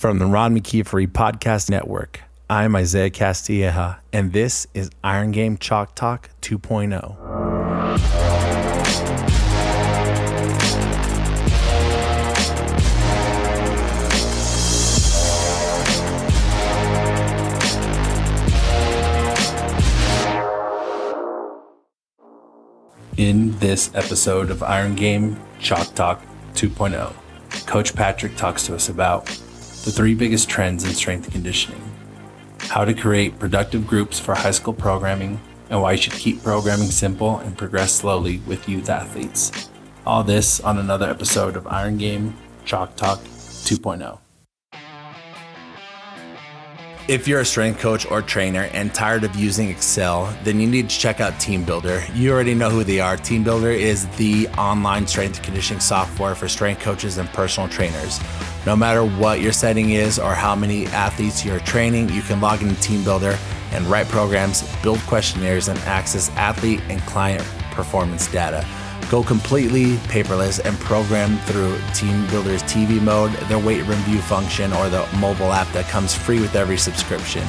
From the Ron McKeefery Podcast Network, I'm Isaiah Castilleja, and this is Iron Game Chalk Talk 2.0. In this episode of Iron Game Chalk Talk 2.0, Coach Patrick talks to us about the three biggest trends in strength conditioning, how to create productive groups for high school programming, and why you should keep programming simple and progress slowly with youth athletes. All this on another episode of Iron Game Chalk Talk 2.0. If you're a strength coach or trainer and tired of using Excel, then you need to check out TeamBuildr. You already know who they are. TeamBuildr is the online strength conditioning software for strength coaches and personal trainers. No matter what your setting is or how many athletes you're training, you can log into TeamBuildr and write programs, build questionnaires, and access athlete and client performance data. Go completely paperless and program through TeamBuildr's TV mode, their weight room view function, or the mobile app that comes free with every subscription.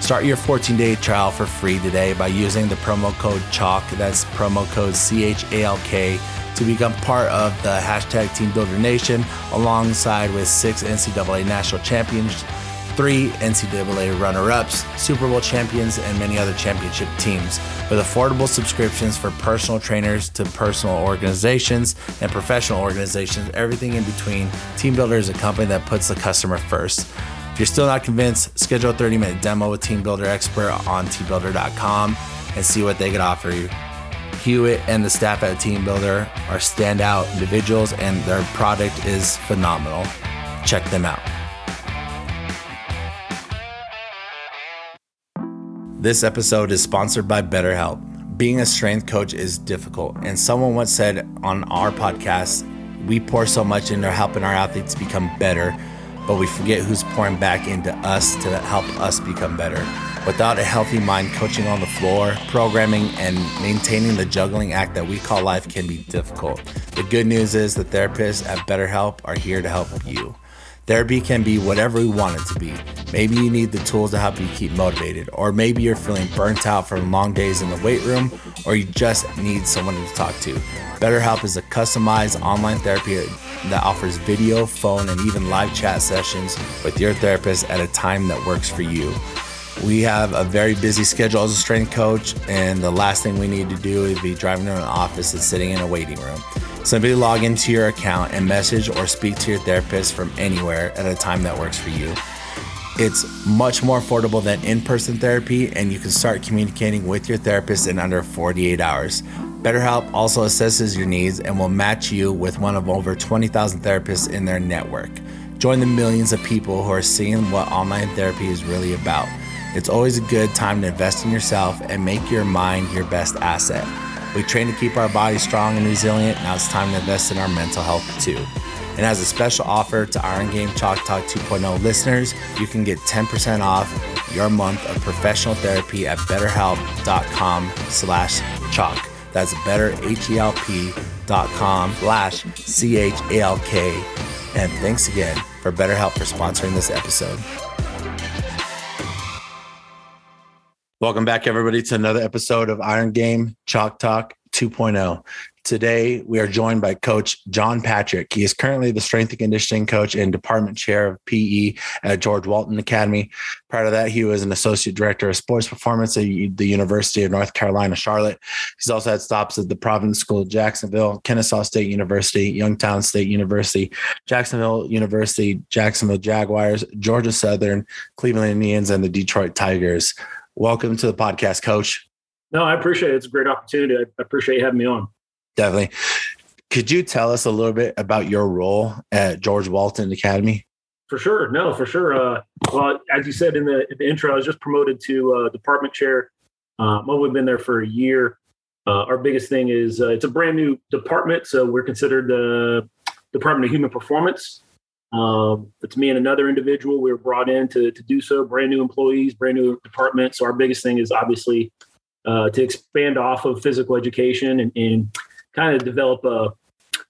Start your 14 day trial for free today by using the promo code CHALK, that's promo code C H A L K, to become part of the hashtag TeamBuildr Nation alongside with six NCAA national champions three NCAA runner ups, Super Bowl champions, and many other championship teams. With affordable subscriptions for personal trainers to personal organizations and professional organizations, everything in between, TeamBuildr is a company that puts the customer first. If you're still not convinced, schedule a 30 minute demo with TeamBuildr Expert on teambuildr.com and see what they can offer you. Hewitt and the staff at TeamBuildr are standout individuals, and their product is phenomenal. Check them out. This episode is sponsored by BetterHelp. Being a strength coach is difficult, and someone once said on our podcast, we pour so much into helping our athletes become better, but we forget who's pouring back into us to help us become better. Without a healthy mind, coaching on the floor, programming, and maintaining the juggling act that we call life can be difficult. The good news is the therapists at BetterHelp are here to help you. Therapy can be whatever we want it to be. Maybe you need the tools to help you keep motivated, or maybe you're feeling burnt out from long days in the weight room, or you just need someone to talk to. BetterHelp is a customized online therapy that offers video, phone, and even live chat sessions with your therapist at a time that works for you. We have a very busy schedule as a strength coach, and the last thing we need to do is be driving to an office and sitting in a waiting room. Simply log into your account and message or speak to your therapist from anywhere at a time that works for you. It's much more affordable than in person therapy, and you can start communicating with your therapist in under 48 hours. BetterHelp also assesses your needs and will match you with one of over 20,000 therapists in their network. Join the millions of people who are seeing what online therapy is really about. It's always a good time to invest in yourself and make your mind your best asset. We train to keep our bodies strong and resilient. Now it's time to invest in our mental health too. And as a special offer to Iron Game Chalk Talk 2.0 listeners, you can get 10% off your month of professional therapy at betterhelp.com slash chalk. That's betterhelp.com slash C-H-A-L-K. And thanks again for BetterHelp for sponsoring this episode. Welcome back, everybody, to another episode of Iron Game Chalk Talk 2.0. Today, we are joined by Coach John Patrick. He is currently the strength and conditioning coach and department chair of PE at George Walton Academy. Prior to that, he was an associate director of sports performance at the University of North Carolina, Charlotte. He's also had stops at the Providence School of Jacksonville, Kennesaw State University, Youngstown State University, Jacksonville University, Jacksonville Jaguars, Georgia Southern, Cleveland Indians, and the Detroit Tigers. Welcome to the podcast, Coach. No, I appreciate it. It's a great opportunity. I appreciate you having me on. Definitely. Could you tell us a little bit about your role at George Walton Academy? For sure. No, for sure. Uh, well, as you said in the, in the, intro, I was just promoted to uh, department chair. Uh, I've only been there for a year. Uh, our biggest thing is uh, it's a brand new department, so we're considered the Department of Human Performance. Um, it's me and another individual. We were brought in to, to do so. Brand new employees, brand new department. So our biggest thing is obviously uh, to expand off of physical education and, and kind of develop a,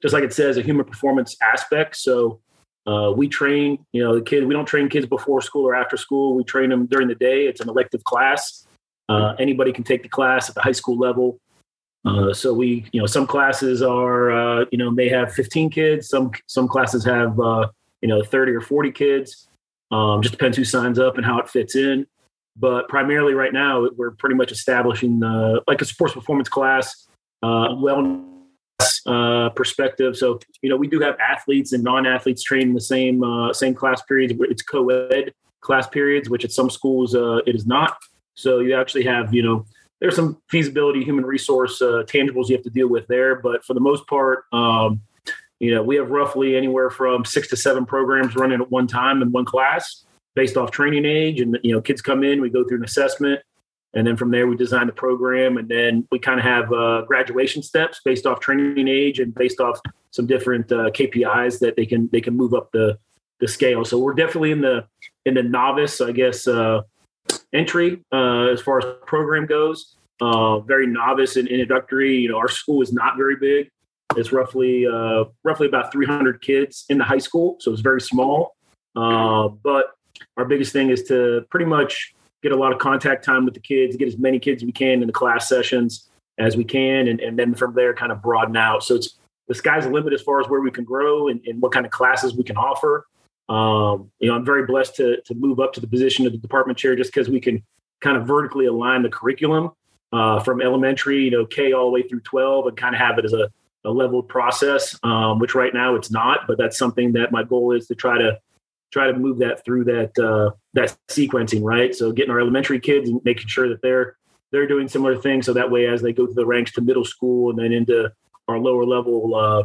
just like it says, a human performance aspect. So Uh, we train, you know, the kid. We don't train kids before school or after school. We train them during the day. It's an elective class. Uh, anybody can take the class at the high school level. Uh, so we, you know, some classes are, uh, you know, may have 15 kids. Some some classes have, uh, you know, 30 or 40 kids. Um, just depends who signs up and how it fits in. But primarily, right now, we're pretty much establishing uh, like a sports performance class, uh, wellness uh, perspective. So, you know, we do have athletes and non-athletes train in the same same class periods. It's co-ed class periods, which at some schools it is not. So you actually have, you know, there's some feasibility, human resource uh, tangibles you have to deal with there. But for the most part, um, you know, we have roughly anywhere from six to seven programs running at one time in one class based off training age. And, you know, kids come in, we go through an assessment. And then from there, we design the program. And then we kind of have uh, graduation steps based off training age and based off some different uh, KPIs that they can they can move up the the scale. So we're definitely in the in the novice, I guess, uh, entry uh, as far as program goes. Uh, very novice and introductory. You know, our school is not very big. It's roughly uh, roughly about 300 kids in the high school, so it's very small. Uh, but our biggest thing is to pretty much get a lot of contact time with the kids, get as many kids as we can in the class sessions as we can, and, and then from there kind of broaden out. So it's the sky's the limit as far as where we can grow and, and what kind of classes we can offer. Um, you know, I'm very blessed to to move up to the position of the department chair just because we can kind of vertically align the curriculum uh, from elementary, you know, K all the way through 12, and kind of have it as a, a leveled process. Um, which right now it's not, but that's something that my goal is to try to try to move that through that uh, that sequencing, right? So getting our elementary kids and making sure that they're they're doing similar things, so that way as they go through the ranks to middle school and then into our lower level uh,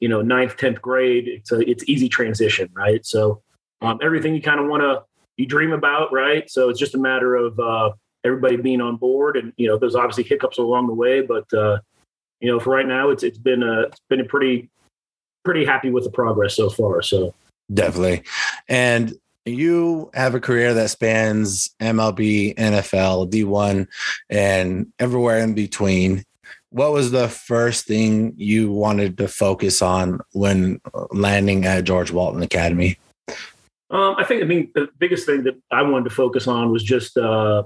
you know ninth, tenth grade, it's a it's easy transition, right? So um, everything you kind of want to you dream about, right? So it's just a matter of uh, everybody being on board, and you know there's obviously hiccups along the way, but uh, you know for right now it's it's been a it's been a pretty pretty happy with the progress so far. So definitely, and you have a career that spans MLB, NFL, D1, and everywhere in between what was the first thing you wanted to focus on when landing at George Walton Academy? Um, I think I mean the biggest thing that I wanted to focus on was just uh,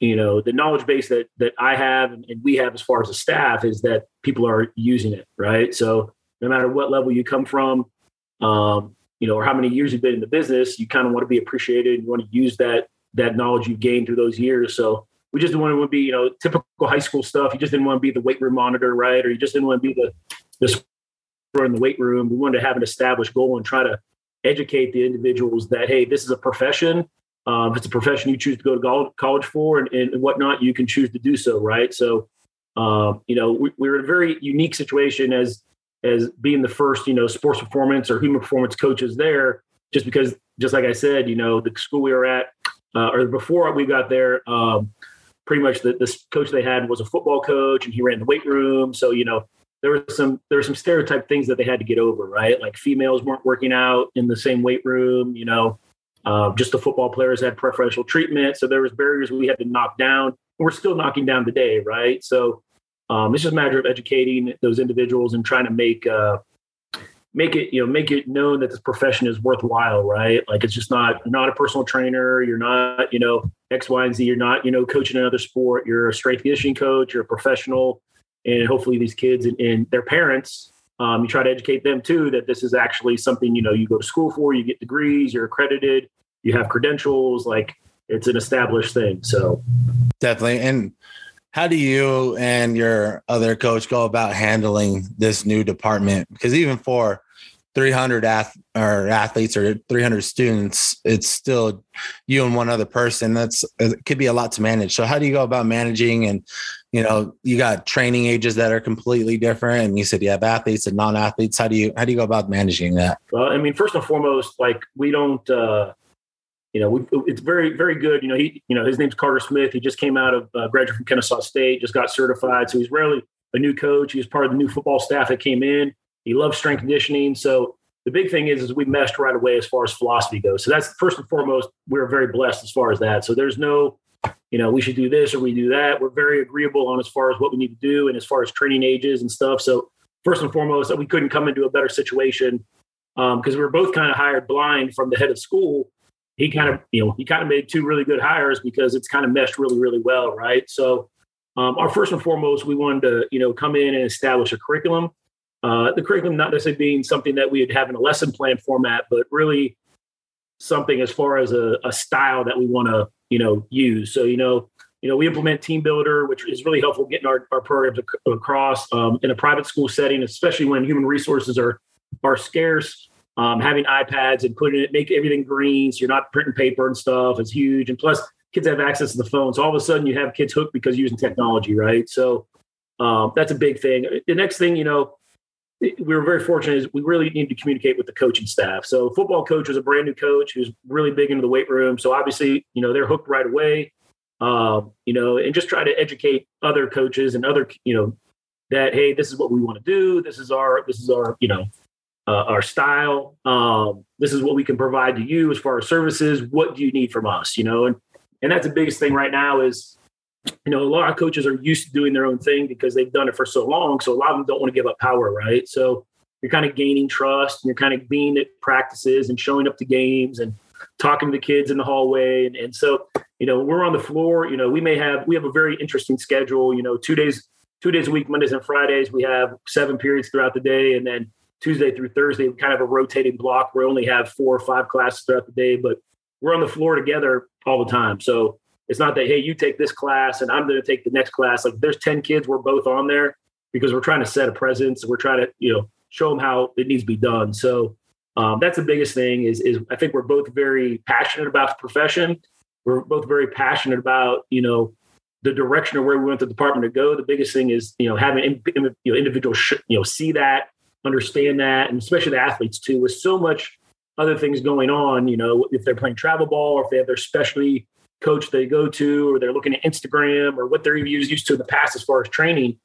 you know the knowledge base that that I have and, we have as far as a staff is that people are using it right. So no matter what level you come from, um, you know, or how many years you've been in the business, you kind of want to be appreciated. You want to use that that knowledge you've gained through those years. So we just didn't want to be, you know, typical high school stuff. You just didn't want to be the weight room monitor, right? Or you just didn't want to be the the in the weight room. We wanted to have an established goal and try to educate the individuals that hey, this is a profession. Um, if it's a profession you choose to go to college for and, and whatnot, you can choose to do so, right? So, um, you know, we, we're in a very unique situation as as being the first, you know, sports performance or human performance coaches there, just because, just like I said, you know, the school we were at, uh, or before we got there, um, pretty much the, this coach they had was a football coach and he ran the weight room. So, you know, there were some there were some stereotype things that they had to get over, right? Like females weren't working out in the same weight room, you know. Uh, just the football players had preferential treatment, so there was barriers we had to knock down. We're still knocking down today, right? So um, it's just a matter of educating those individuals and trying to make uh, make it you know make it known that this profession is worthwhile right like it's just not not a personal trainer you're not you know x y and z you're not you know coaching another sport you're a strength conditioning coach you're a professional and hopefully these kids and, and their parents um, you try to educate them too that this is actually something you know you go to school for you get degrees you're accredited you have credentials like it's an established thing so definitely and how do you and your other coach go about handling this new department? Because even for 300 ath- or athletes or 300 students, it's still you and one other person. That's it could be a lot to manage. So how do you go about managing? And you know, you got training ages that are completely different, and you said you have athletes and non-athletes. How do you how do you go about managing that? Well, I mean, first and foremost, like we don't. uh you know, we, it's very, very good. You know, he, you know, his name's Carter Smith. He just came out of uh, graduate from Kennesaw State, just got certified. So he's really a new coach. He was part of the new football staff that came in. He loves strength conditioning. So the big thing is, is we meshed right away as far as philosophy goes. So that's first and foremost. We're very blessed as far as that. So there's no, you know, we should do this or we do that. We're very agreeable on as far as what we need to do and as far as training ages and stuff. So first and foremost, we couldn't come into a better situation because um, we were both kind of hired blind from the head of school. He kind of, you know, he kind of made two really good hires because it's kind of meshed really, really well, right? So, um, our first and foremost, we wanted to, you know, come in and establish a curriculum. Uh, the curriculum not necessarily being something that we would have in a lesson plan format, but really something as far as a, a style that we want to, you know, use. So, you know, you know, we implement TeamBuildr, which is really helpful getting our, our programs across um, in a private school setting, especially when human resources are are scarce. Um, having iPads and putting it, make everything green, so you're not printing paper and stuff is huge. And plus, kids have access to the phone, so all of a sudden you have kids hooked because using technology, right? So um, that's a big thing. The next thing, you know, we were very fortunate is we really need to communicate with the coaching staff. So football coach was a brand new coach who's really big into the weight room. So obviously, you know, they're hooked right away um, you know, and just try to educate other coaches and other, you know, that hey, this is what we want to do. This is our, this is our, you know, uh, our style. Um, this is what we can provide to you as far as services. What do you need from us? You know, and and that's the biggest thing right now is, you know, a lot of coaches are used to doing their own thing because they've done it for so long. So a lot of them don't want to give up power, right? So you're kind of gaining trust and you're kind of being at practices and showing up to games and talking to the kids in the hallway. And, and so you know, we're on the floor. You know, we may have we have a very interesting schedule. You know, two days two days a week, Mondays and Fridays. We have seven periods throughout the day, and then Tuesday through Thursday, we kind of a rotating block. We only have four or five classes throughout the day, but we're on the floor together all the time. So it's not that hey, you take this class and I'm going to take the next class. Like there's ten kids, we're both on there because we're trying to set a presence. We're trying to you know show them how it needs to be done. So um, that's the biggest thing. Is is I think we're both very passionate about the profession we're both very passionate about you know the direction of where we want the department to go. The biggest thing is you know having you know individuals you know see that, understand that, and especially the athletes too. With so much other things going on, you know, if they're playing travel ball or if they have their specialty coach they go to, or they're looking at Instagram or what they're used to in the past as far as training.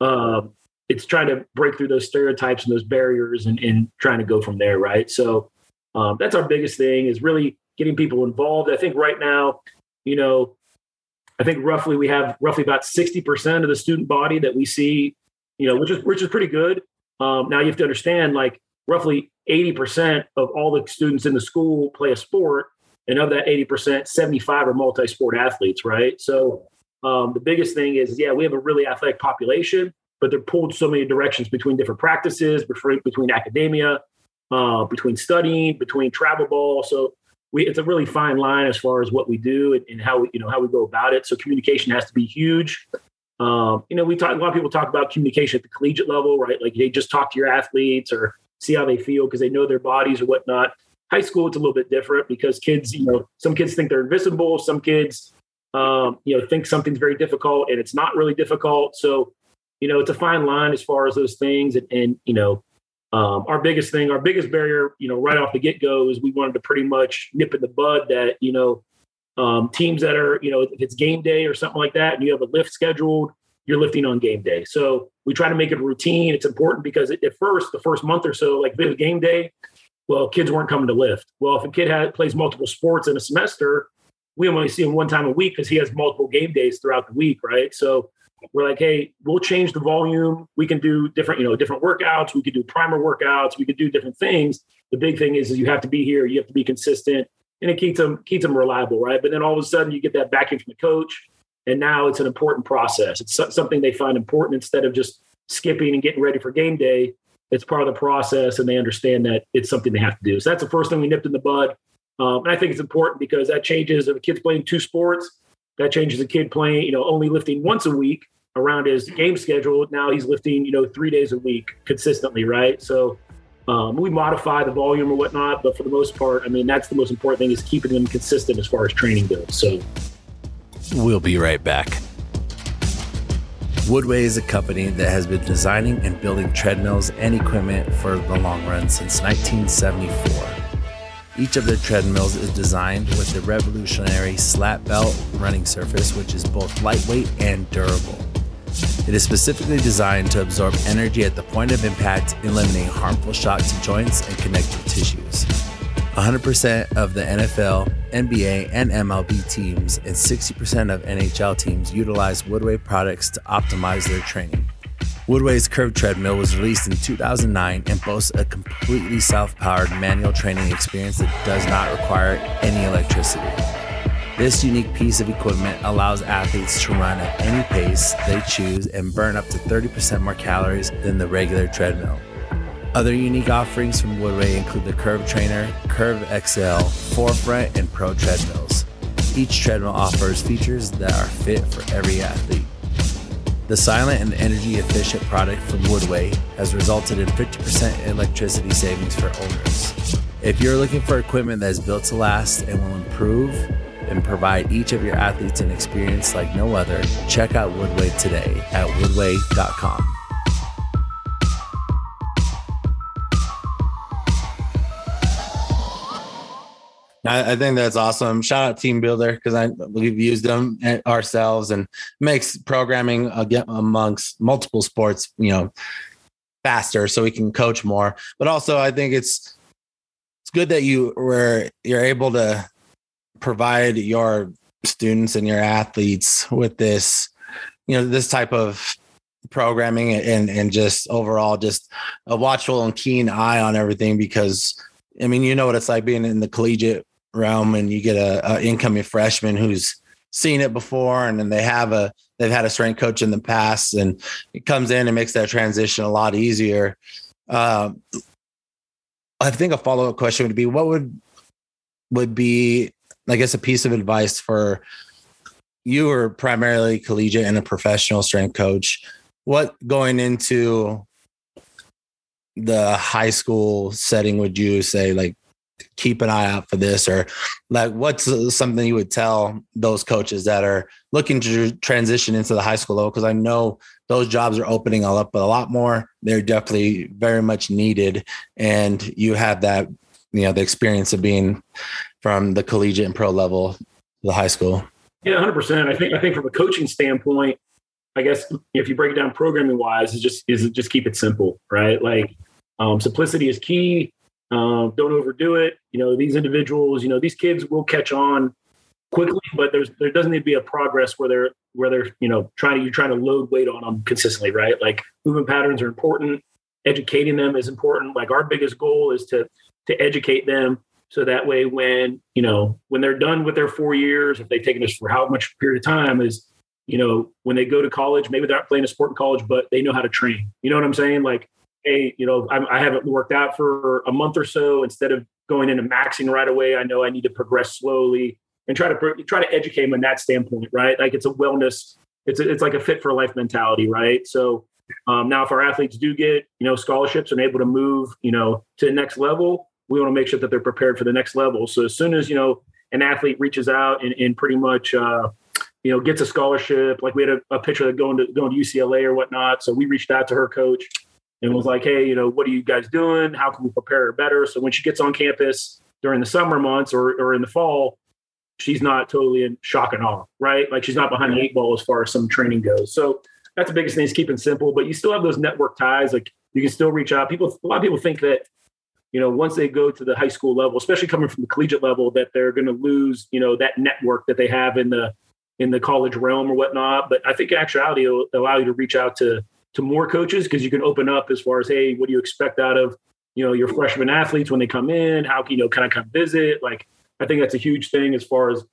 Um, it's trying to break through those stereotypes and those barriers and, and trying to go from there, right? So um, that's our biggest thing is really getting people involved. I think right now, you know, I think roughly we have roughly about 60% of the student body that we see, you know, which is which is pretty good. Um, now you have to understand like roughly 80% of all the students in the school play a sport. And of that 80%, 75 are multi-sport athletes, right? So um, the biggest thing is, yeah, we have a really athletic population, but they're pulled so many directions between different practices, between, between academia, uh, between studying, between travel ball. So we it's a really fine line as far as what we do and, and how we you know how we go about it. So communication has to be huge. Um, you know, we talk a lot of people talk about communication at the collegiate level, right? Like they just talk to your athletes or see how they feel because they know their bodies or whatnot. High school, it's a little bit different because kids, you know, some kids think they're invisible, some kids, um, you know, think something's very difficult and it's not really difficult. So, you know, it's a fine line as far as those things. And, and you know, um, our biggest thing, our biggest barrier, you know, right off the get go is we wanted to pretty much nip in the bud that, you know, um, teams that are, you know, if it's game day or something like that and you have a lift scheduled, you're lifting on game day. So we try to make it routine. It's important because at first, the first month or so, like game day, well, kids weren't coming to lift. Well, if a kid has, plays multiple sports in a semester, we only see him one time a week because he has multiple game days throughout the week, right? So we're like, hey, we'll change the volume. We can do different, you know, different workouts. We could do primer workouts. We could do different things. The big thing is, is you have to be here. You have to be consistent, and it keeps them keeps them reliable, right? But then all of a sudden, you get that backing from the coach, and now it's an important process. It's something they find important instead of just skipping and getting ready for game day. It's part of the process, and they understand that it's something they have to do. So that's the first thing we nipped in the bud. Um, and I think it's important because that changes if a kid's playing two sports that changes a kid playing, you know, only lifting once a week around his game schedule. Now he's lifting, you know, three days a week consistently, right? So um, we modify the volume or whatnot, but for the most part, I mean, that's the most important thing is keeping them consistent as far as training goes. So we'll be right back. Woodway is a company that has been designing and building treadmills and equipment for the long run since 1974. Each of their treadmills is designed with the revolutionary slat belt running surface, which is both lightweight and durable. It is specifically designed to absorb energy at the point of impact, eliminating harmful shocks to joints and connective tissues. 100% of the NFL, NBA, and MLB teams and 60% of NHL teams utilize Woodway products to optimize their training. Woodway's Curve Treadmill was released in 2009 and boasts a completely self powered manual training experience that does not require any electricity. This unique piece of equipment allows athletes to run at any pace they choose and burn up to 30% more calories than the regular treadmill. Other unique offerings from Woodway include the Curve Trainer, Curve XL, 4Front, and Pro treadmills. Each treadmill offers features that are fit for every athlete. The silent and energy efficient product from Woodway has resulted in 50% electricity savings for owners. If you're looking for equipment that is built to last and will improve and provide each of your athletes an experience like no other, check out Woodway today at woodway.com. I, I think that's awesome. Shout out TeamBuildr because I we've used them eh, ourselves and makes programming again amongst multiple sports, you know, faster so we can coach more. But also, I think it's it's good that you were you're able to provide your students and your athletes with this, you know, this type of programming and and just overall just a watchful and keen eye on everything because I mean, you know what it's like being in the collegiate realm and you get a, a incoming freshman who's seen it before and then they have a they've had a strength coach in the past and it comes in and makes that transition a lot easier. Uh, i think a follow-up question would be what would would be i guess a piece of advice for you are primarily collegiate and a professional strength coach what going into the high school setting would you say like keep an eye out for this or like what's something you would tell those coaches that are looking to transition into the high school level? Because i know those jobs are opening all up a lot more. They're definitely very much needed. And you have that you know the experience of being from the collegiate and pro level to the high school. Yeah 100% i think i think from a coaching standpoint i guess if you break it down programming wise is just is just keep it simple right? Like um, simplicity is key um, don't overdo it. You know, these individuals, you know, these kids will catch on quickly, but there's there doesn't need to be a progress where they're where they're you know trying to you're trying to load weight on them consistently, right? Like movement patterns are important. Educating them is important. Like our biggest goal is to to educate them so that way when you know when they're done with their four years, if they've taken this for how much period of time is you know when they go to college, maybe they're not playing a sport in college, but they know how to train. You know what I'm saying? Like hey, you know, I, I haven't worked out for a month or so. Instead of going into maxing right away, I know I need to progress slowly and try to try to educate them in that standpoint, right? Like it's a wellness, it's a, it's like a fit for life mentality, right? So um, now, if our athletes do get you know scholarships and able to move, you know, to the next level, we want to make sure that they're prepared for the next level. So as soon as you know an athlete reaches out and, and pretty much uh, you know gets a scholarship, like we had a, a pitcher that going to going to UCLA or whatnot, so we reached out to her coach and was like, hey, you know, what are you guys doing? How can we prepare her better? So when she gets on campus during the summer months or, or in the fall, she's not totally in shock and awe, right? Like she's not behind the eight ball as far as some training goes. So that's the biggest thing is keeping simple, but you still have those network ties. Like you can still reach out. People, a lot of people think that, you know, once they go to the high school level, especially coming from the collegiate level, that they're going to lose, you know, that network that they have in the in the college realm or whatnot. But I think actuality will allow you to reach out to to more coaches because you can open up as far as hey what do you expect out of you know your freshman athletes when they come in? How can you know kind of come visit? Like i think that's a huge thing as far as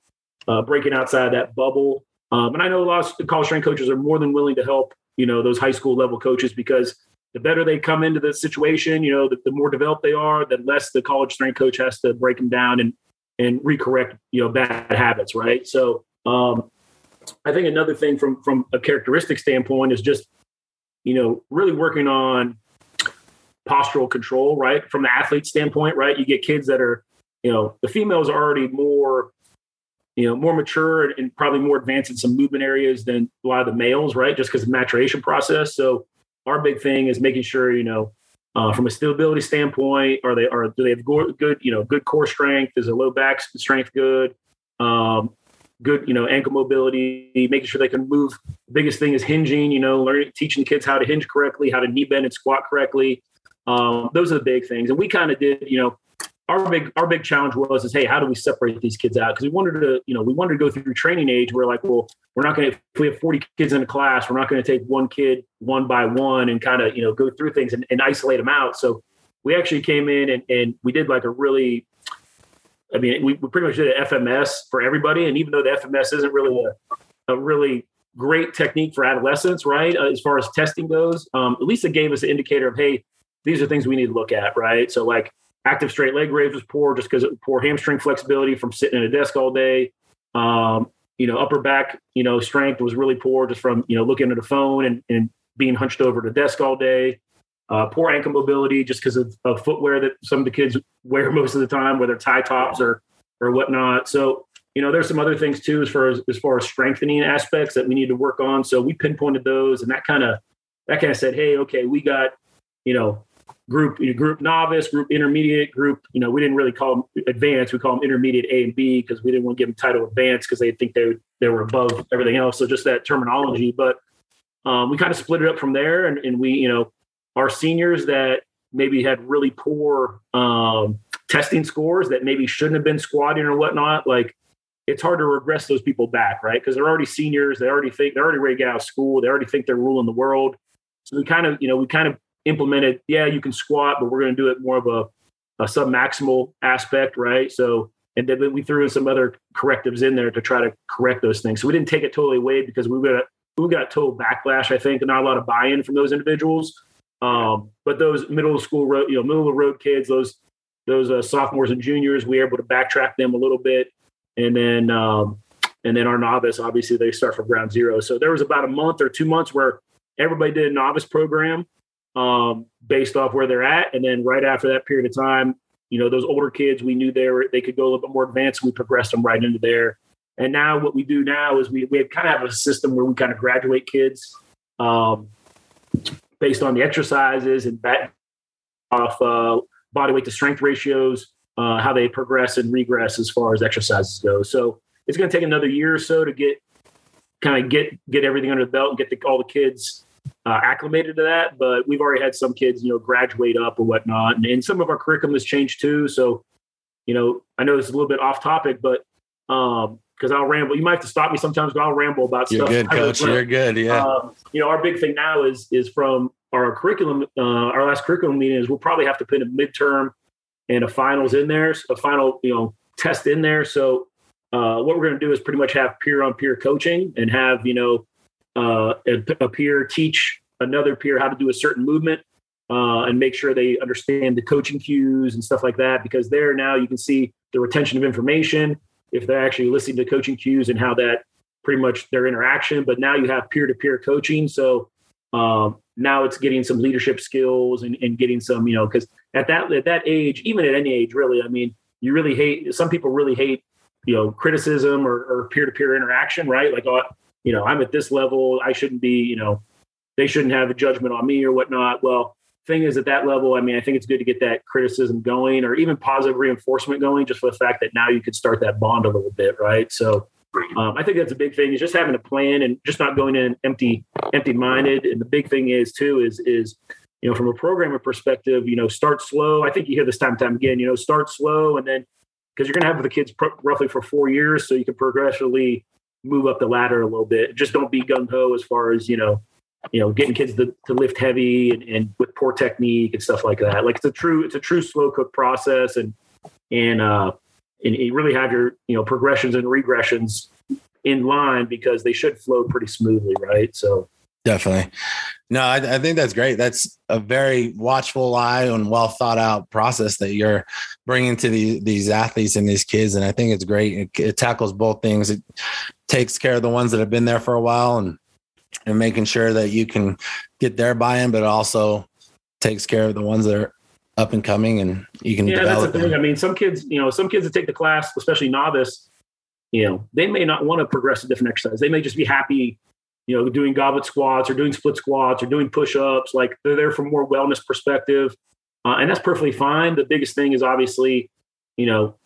uh, breaking outside that bubble. Um, and i know a lot of college strength coaches are more than willing to help you know those high school level coaches because the better they come into the situation you know the, the more developed they are the less the college strength coach has to break them down and and recorrect you know bad habits right? So um, i think another thing from from a characteristic standpoint is just you know, really working on postural control, right? From the athlete standpoint, right? You get kids that are, you know, the females are already more, you know, more mature and probably more advanced in some movement areas than a lot of the males, right? Just because of maturation process. So our big thing is making sure, you know, uh, from a stability standpoint, are they are do they have good, you know, good core strength? Is a low back strength good? Um, good, you know, ankle mobility, making sure they can move. The biggest thing is hinging, you know, learning, teaching kids how to hinge correctly, how to knee bend and squat correctly. Um, those are the big things. And we kind of did, you know, our big our big challenge was is hey how do we separate these kids out because we wanted to you know we wanted to go through training age we're like well we're not going to if we have 40 kids in a class we're not going to take one kid one by one and kind of you know go through things and, and, isolate them out so we actually came in and, and we did like a really i mean we, we pretty much did an fms for everybody and even though the fms isn't really a, a really great technique for adolescents right uh, as far as testing goes um, at least it gave us an indicator of hey these are things we need to look at right so like active straight leg raise was poor just because poor hamstring flexibility from sitting at a desk all day. Um, you know, upper back, you know, strength was really poor just from, you know, looking at a phone and, and being hunched over the desk all day. Uh, poor ankle mobility just because of, of, footwear that some of the kids wear most of the time, whether tie tops or or whatnot. So, you know, there's some other things too as far as as far as strengthening aspects that we need to work on. So we pinpointed those and that kind of that kind of said, hey, okay, we got, you know, group group novice, group intermediate, group. You know, we didn't really call them advanced. We call them intermediate A and B because we didn't want to give them title advanced because they think they they were above everything else. So just that terminology. But um, we kind of split it up from there, and, and we you know our seniors that maybe had really poor um, testing scores that maybe shouldn't have been squatting or whatnot, like it's hard to regress those people back, right? Because they're already seniors, they already think they're already ready to get out of school, they already think they're ruling the world. So we kind of, you know, we kind of implemented, yeah, you can squat, but we're going to do it more of a, a sub maximal aspect, right? So, and then we threw in some other correctives in there to try to correct those things. So we didn't take it totally away because we got we got total backlash, I think, and not a lot of buy-in from those individuals. Um, but those middle school road, you know, middle of the road kids, those those uh, sophomores and juniors, we were able to backtrack them a little bit, and then um, and then our novice, obviously, they start from ground zero. So there was about a month or two months where everybody did a novice program, um, based off where they're at. And then right after that period of time, you know, those older kids, we knew they were they could go a little bit more advanced. We progressed them right into there. And now what we do now is we we kind of have a system where we kind of graduate kids um, based on the exercises and back off uh, body weight to strength ratios, uh, how they progress and regress as far as exercises go. So it's going to take another year or so to get kind of get get everything under the belt and get the, all the kids uh, acclimated to that, but we've already had some kids, you know, graduate up or whatnot, and, and some of our curriculum has changed too. So, you know, I know it's a little bit off topic, but um, because I'll ramble. You might have to stop me sometimes, but I'll ramble about You're stuff. You're good, coach. You're good. Yeah. Um, you know, our big thing now is is from our curriculum. Uh, our last curriculum meeting is we'll probably have to put a midterm and a finals in there, a final you know test in there. So uh, what we're going to do is pretty much have peer on peer coaching and have you know uh, a, a, peer teach another peer how to do a certain movement uh, and make sure they understand the coaching cues and stuff like that. Because there now you can see the retention of information if they're actually listening to coaching cues and how that pretty much their interaction. But now you have peer to peer coaching, so um, now it's getting some leadership skills and, and getting some you know because at that at that age, even at any age, really, I mean, you really hate some people really hate you know criticism or peer to peer interaction, right? Like, oh, you know, I'm at this level. I shouldn't be, you know, they shouldn't have a judgment on me or whatnot. Well, thing is at that level, I mean, I think it's good to get that criticism going or even positive reinforcement going just for the fact that now you could start that bond a little bit, right? So um, I think that's a big thing is just having a plan and just not going in empty, empty minded. And the big thing is too, is, is, you know, from a programmer perspective, you know, start slow. I think you hear this time and time again, you know, start slow and then because you're going to have the kids pr- roughly for four years. So you can progressively move up the ladder a little bit. Just don't be gung ho as far as you know, you know, getting kids to, to lift heavy and, and, with poor technique and stuff like that. Like it's a true it's a true slow cook process, and and uh, and you really have your you know progressions and regressions in line because they should flow pretty smoothly, right? So definitely. No, I, I, think that's great. That's a very watchful eye and well thought out process that you're bringing to the, these athletes and these kids. And I think it's great. It, it, tackles both things. It takes care of the ones that have been there for a while and and making sure that you can get their buy-in, but also takes care of the ones that are up and coming and you can yeah, that's the thing. Them. I mean, some kids, you know, some kids that take the class, especially novice, you know, they may not want to progress a different exercise. They may just be happy you know, doing goblet squats or doing split squats or doing push-ups. Like they're there from more wellness perspective, uh, and that's perfectly fine. The biggest thing is obviously, you know,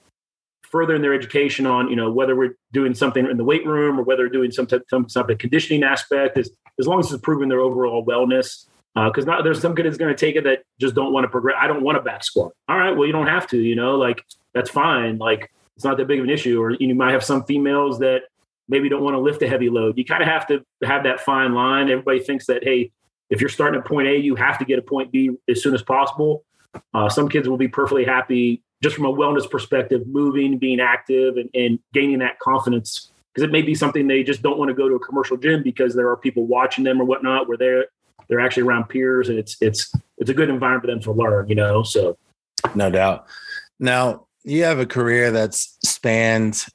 furthering their education on, you know, whether we're doing something in the weight room or whether doing some type, some type of conditioning aspect. as as long as it's improving their overall wellness, because uh, there's some kids going to take it that just don't want to progress. I don't want a back squat. All right, well you don't have to. You know, like that's fine. Like it's not that big of an issue. Or you might have some females that maybe don't want to lift a heavy load. You kind of have to have that fine line. Everybody thinks that hey, if you're starting at point A, you have to get a point B as soon as possible. Uh, some kids will be perfectly happy just from a wellness perspective, moving, being active, and, and gaining that confidence. Because it may be something they just don't want to go to a commercial gym because there are people watching them or whatnot where they're they're actually around peers and it's it's it's a good environment for them to learn you know so. No doubt. Now you have a career that's spanned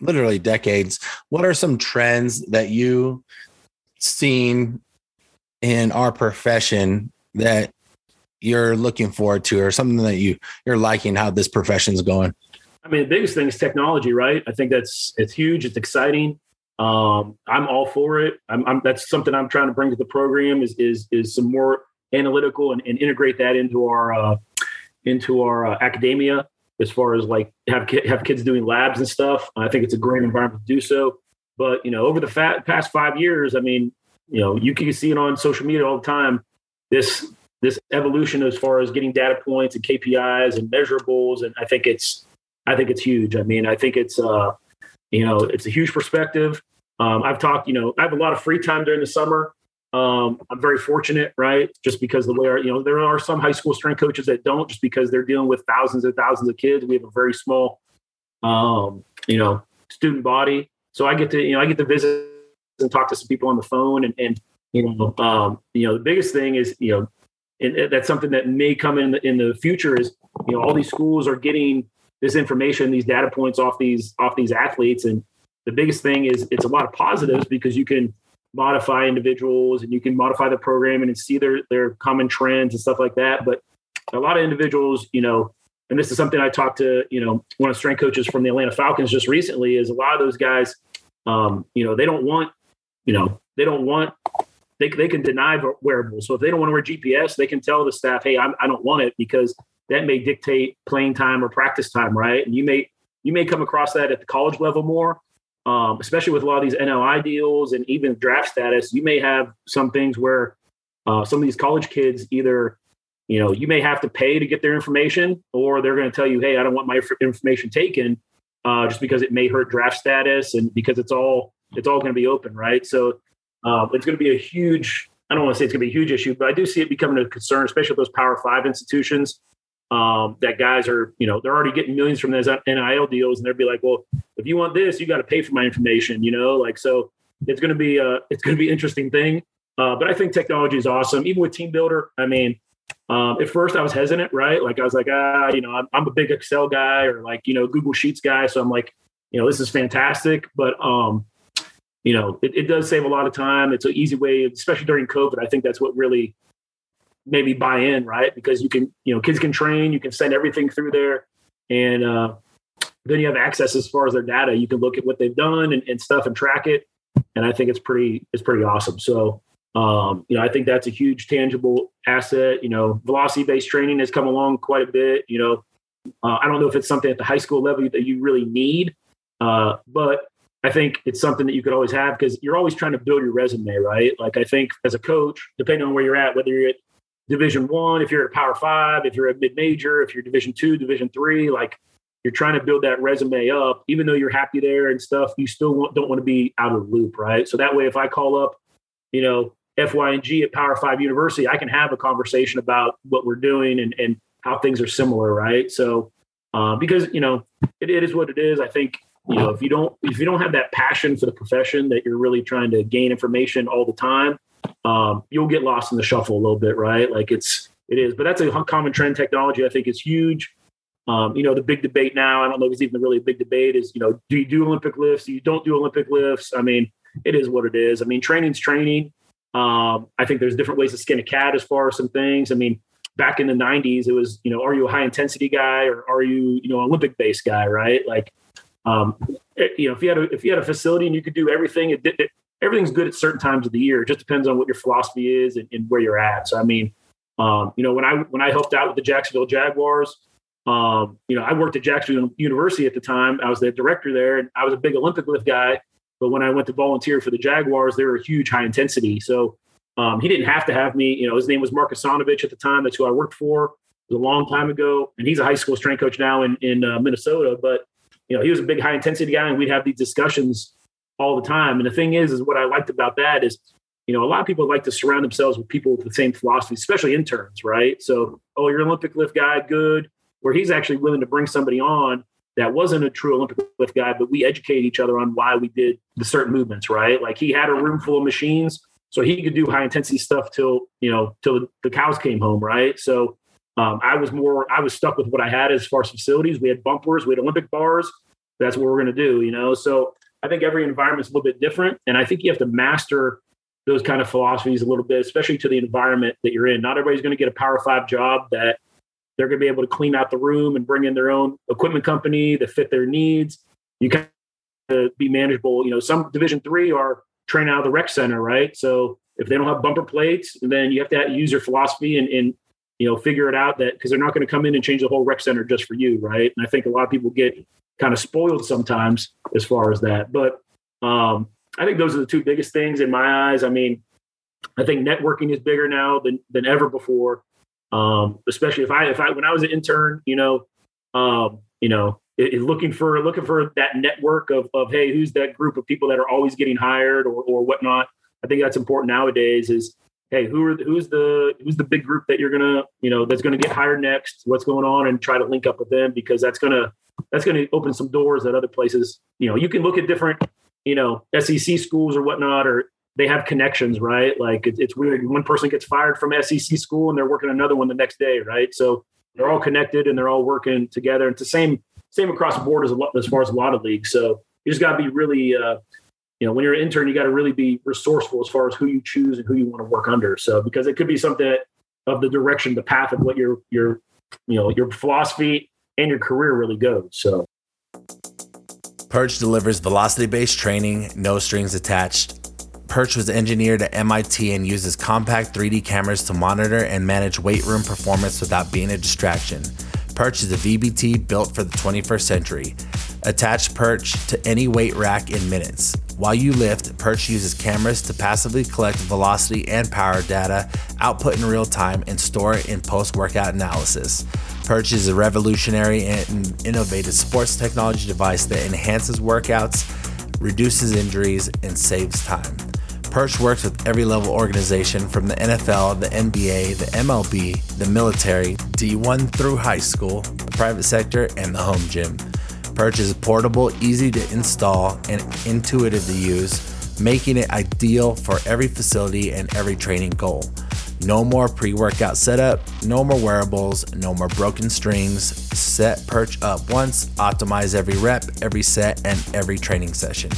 literally decades. What are some trends that you seen in our profession that you're looking forward to or something that you you're liking how this profession's going I mean, the biggest thing is technology, right? I think that's it's huge. It's exciting. Um, I'm all for it. I'm, I'm, that's something I'm trying to bring to the program is is is some more analytical and, and integrate that into our uh, into our uh, academia as far as like have have kids doing labs and stuff. I think it's a great environment to do so. But you know, over the fa- past five years, I mean, you know, you can see it on social media all the time. This this evolution as far as getting data points and KPIs and measurables, and I think it's I think it's huge. I mean, I think it's uh, you know, it's a huge perspective. Um, I've talked, you know, I have a lot of free time during the summer. Um, I'm very fortunate, right? Just because the way our, you know, there are some high school strength coaches that don't, just because they're dealing with thousands and thousands of kids. We have a very small, um, you know, student body. So I get to, you know, I get to visit and talk to some people on the phone, and, and you know, um, you know, the biggest thing is, you know, and that's something that may come in the, in the future is, you know, all these schools are getting this information, these data points off these off these athletes. And the biggest thing is it's a lot of positives because you can modify individuals and you can modify the program and see their their common trends and stuff like that. But a lot of individuals, you know, and this is something I talked to, you know, one of the strength coaches from the Atlanta Falcons just recently is a lot of those guys, um, you know, they don't want, you know, they don't want, they, they can deny wearables. So if they don't want to wear GPS, they can tell the staff, hey, I'm, I do not want it because that may dictate playing time or practice time, right? And you may you may come across that at the college level more, um, especially with a lot of these NLI deals and even draft status. You may have some things where uh, some of these college kids either you know you may have to pay to get their information, or they're going to tell you, hey, I don't want my information taken, uh, just because it may hurt draft status and because it's all it's all going to be open, right? So uh, it's going to be a huge. I don't want to say it's going to be a huge issue, but I do see it becoming a concern, especially with those Power Five institutions um, that guys are, you know, they're already getting millions from those NIL deals, and they'd be like, well, if you want this, you got to pay for my information, you know, like so. It's going to be a it's going to be interesting thing, uh, but I think technology is awesome. Even with TeamBuildr, I mean, um, at first I was hesitant, right? Like I was like, ah, you know, I'm, I'm, a big Excel guy or like you know Google Sheets guy, so I'm like, you know, this is fantastic, but um, you know, it, it does save a lot of time. It's an easy way, especially during COVID. I think that's what really maybe buy in, right? Because you can, you know, kids can train, you can send everything through there, and uh, then you have access as far as their data. You can look at what they've done and, and stuff and track it, and I think it's pretty it's pretty awesome. So. Um, you know, I think that's a huge tangible asset. You know, velocity based training has come along quite a bit. You know, uh, I don't know if it's something at the high school level that you really need, uh, but I think it's something that you could always have because you're always trying to build your resume, right? Like I think as a coach, depending on where you're at, whether you're at division one if you're at power five if you're a mid-major if you're division two division three like you're trying to build that resume up. Even though you're happy there and stuff you still want, don't want to be out of the loop right? So that way if i call up you know fyng at power five university i can have a conversation about what we're doing and, and how things are similar right? So uh, because you know it, it is what it is. I think you know if you don't if you don't have that passion for the profession that you're really trying to gain information all the time um, you'll get lost in the shuffle a little bit, right? Like it's it is, but that's a common trend. Technology, I think, is huge. Um, you know, the big debate now, I don't know if it's even really a big debate, is you know, do you do Olympic lifts? Do you don't do Olympic lifts? I mean, it is what it is. I mean, training's training. Um, I think there's different ways to skin a cat as far as some things. I mean, back in the 90s, it was, you know, are you a high intensity guy or are you, you know, Olympic based guy, right? Like, um, it, you know, if you had a, if you had a facility and you could do everything, it, it, everything's good at certain times of the year. It just depends on what your philosophy is and, and where you're at. So I mean, um, you know, when I when I helped out with the Jacksonville Jaguars, um, you know, I worked at Jacksonville University at the time. I was the director there, and I was a big Olympic lift guy. But when I went to volunteer for the Jaguars, they were a huge high intensity. So um, he didn't have to have me. You know, his name was Mark Asanovich at the time. That's who I worked for. It was a long time ago, and he's a high school strength coach now in in uh, Minnesota. But you know, he was a big high intensity guy, and we'd have these discussions all the time. And the thing is, is what I liked about that is, you know, a lot of people like to surround themselves with people with the same philosophy, especially interns, right? So, oh, you're an Olympic lift guy, good. Where he's actually willing to bring somebody on that wasn't a true Olympic lift guy, but we educate each other on why we did the certain movements, right? Like he had a room full of machines, so he could do high intensity stuff till you know till the cows came home, right? So um, I was more I was stuck with what I had as far as facilities. We had bumpers, we had Olympic bars. That's what we're going to do, you know. So I think every environment's a little bit different, and I think you have to master those kind of philosophies a little bit, especially to the environment that you're in. Not everybody's going to get a Power Five job that they're going to be able to clean out the room and bring in their own equipment company that fit their needs. You can be manageable. You know, some Division three are trained out of the rec center, right? So if they don't have bumper plates, then you have to use your philosophy and, and you know figure it out that because they're not going to come in and change the whole rec center just for you, right? And I think a lot of people get kind of spoiled sometimes as far as that. But um, I think those are the two biggest things in my eyes. I mean, I think networking is bigger now than than ever before. Um, especially if I if I when I was an intern, you know, um, you know, it, it looking for looking for that network of of hey, who's that group of people that are always getting hired or or whatnot. I think that's important nowadays. Is hey, who are the, who's the who's the big group that you're gonna you know that's gonna get hired next? What's going on, and try to link up with them because that's gonna that's to open some doors at other places, you know, you can look at different, you know, SEC schools or whatnot, or they have connections, right? Like it, it's weird. One person gets fired from SEC school and they're working another one the next day, right? So they're all connected and they're all working together. It's the same same across the board as a lot as far as a lot of leagues. So you just got to be really, uh, you know, when you're an intern, you got to really be resourceful as far as who you choose and who you want to work under. So because it could be something of the direction, the path of what your your you know your philosophy and your career really goes. So, Perch delivers velocity based training, no strings attached. Perch was engineered at MIT and uses compact 3D cameras to monitor and manage weight room performance without being a distraction. Perch is a VBT built for the 21st century. Attach Perch to any weight rack in minutes. While you lift, Perch uses cameras to passively collect velocity and power data, output in real time, and store it in post workout analysis. Perch is a revolutionary and innovative sports technology device that enhances workouts, reduces injuries, and saves time. Perch works with every level organization from the NFL, the NBA, the MLB, the military, D1 through high school, the private sector, and the home gym. Perch is portable, easy to install, and intuitive to use, making it ideal for every facility and every training goal. No more pre workout setup, no more wearables, no more broken strings. Set perch up once, optimize every rep, every set, and every training session.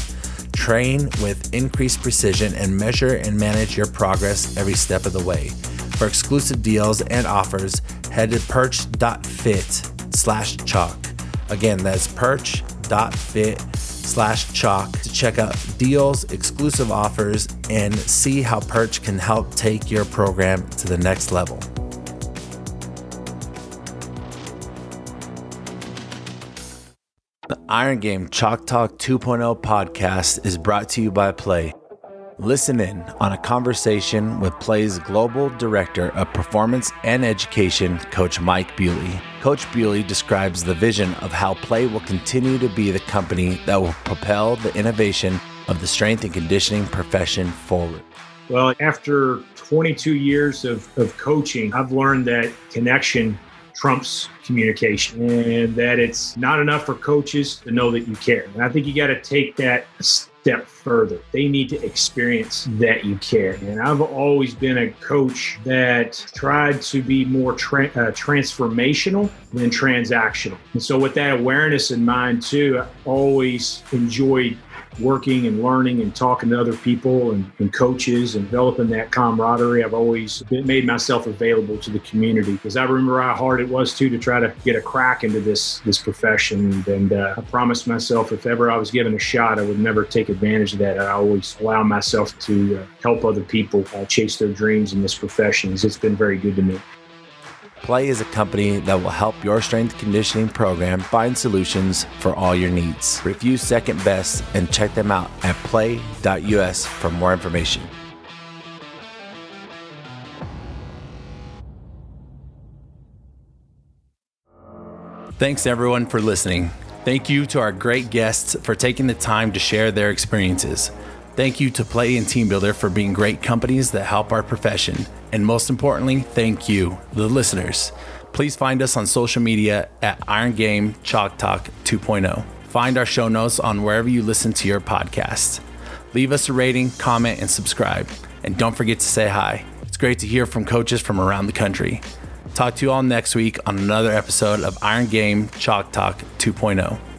Train with increased precision and measure and manage your progress every step of the way. For exclusive deals and offers, head to perch.fit slash chalk. Again, that's perch.fit slash chalk to check out deals, exclusive offers, and see how Perch can help take your program to the next level. The Iron Game Chalk Talk 2.0 podcast is brought to you by Play. Listen in on a conversation with Play's Global Director of Performance and Education, Coach Mike Bewley. Coach Bewley describes the vision of how Play will continue to be the company that will propel the innovation of the strength and conditioning profession forward. Well, after 22 years of, of coaching, I've learned that connection trumps communication and that it's not enough for coaches to know that you care. And I think you got to take that step further. They need to experience that you care. And I've always been a coach that tried to be more tra- uh, transformational than transactional. And so, with that awareness in mind, too, I always enjoyed working and learning and talking to other people and, and, coaches and developing that camaraderie. I've always made myself available to the community because I remember how hard it was too to try to get a crack into this this profession. And uh, I promised myself if ever I was given a shot, I would never take advantage of that. I always allow myself to uh, help other people uh, chase their dreams in this profession. It's been very good to me. Play is a company that will help your strength conditioning program find solutions for all your needs. Review Second Best and check them out at play.us for more information. Thanks everyone for listening. Thank you to our great guests for taking the time to share their experiences. Thank you to Play and TeamBuildr for being great companies that help our profession. And most importantly, thank you, the listeners. Please find us on social media at Iron Game Chalk Talk 2.0. Find our show notes on wherever you listen to your podcast. Leave us a rating, comment, and subscribe. And don't forget to say hi. It's great to hear from coaches from around the country. Talk to you all next week on another episode of Iron Game Chalk Talk 2.0.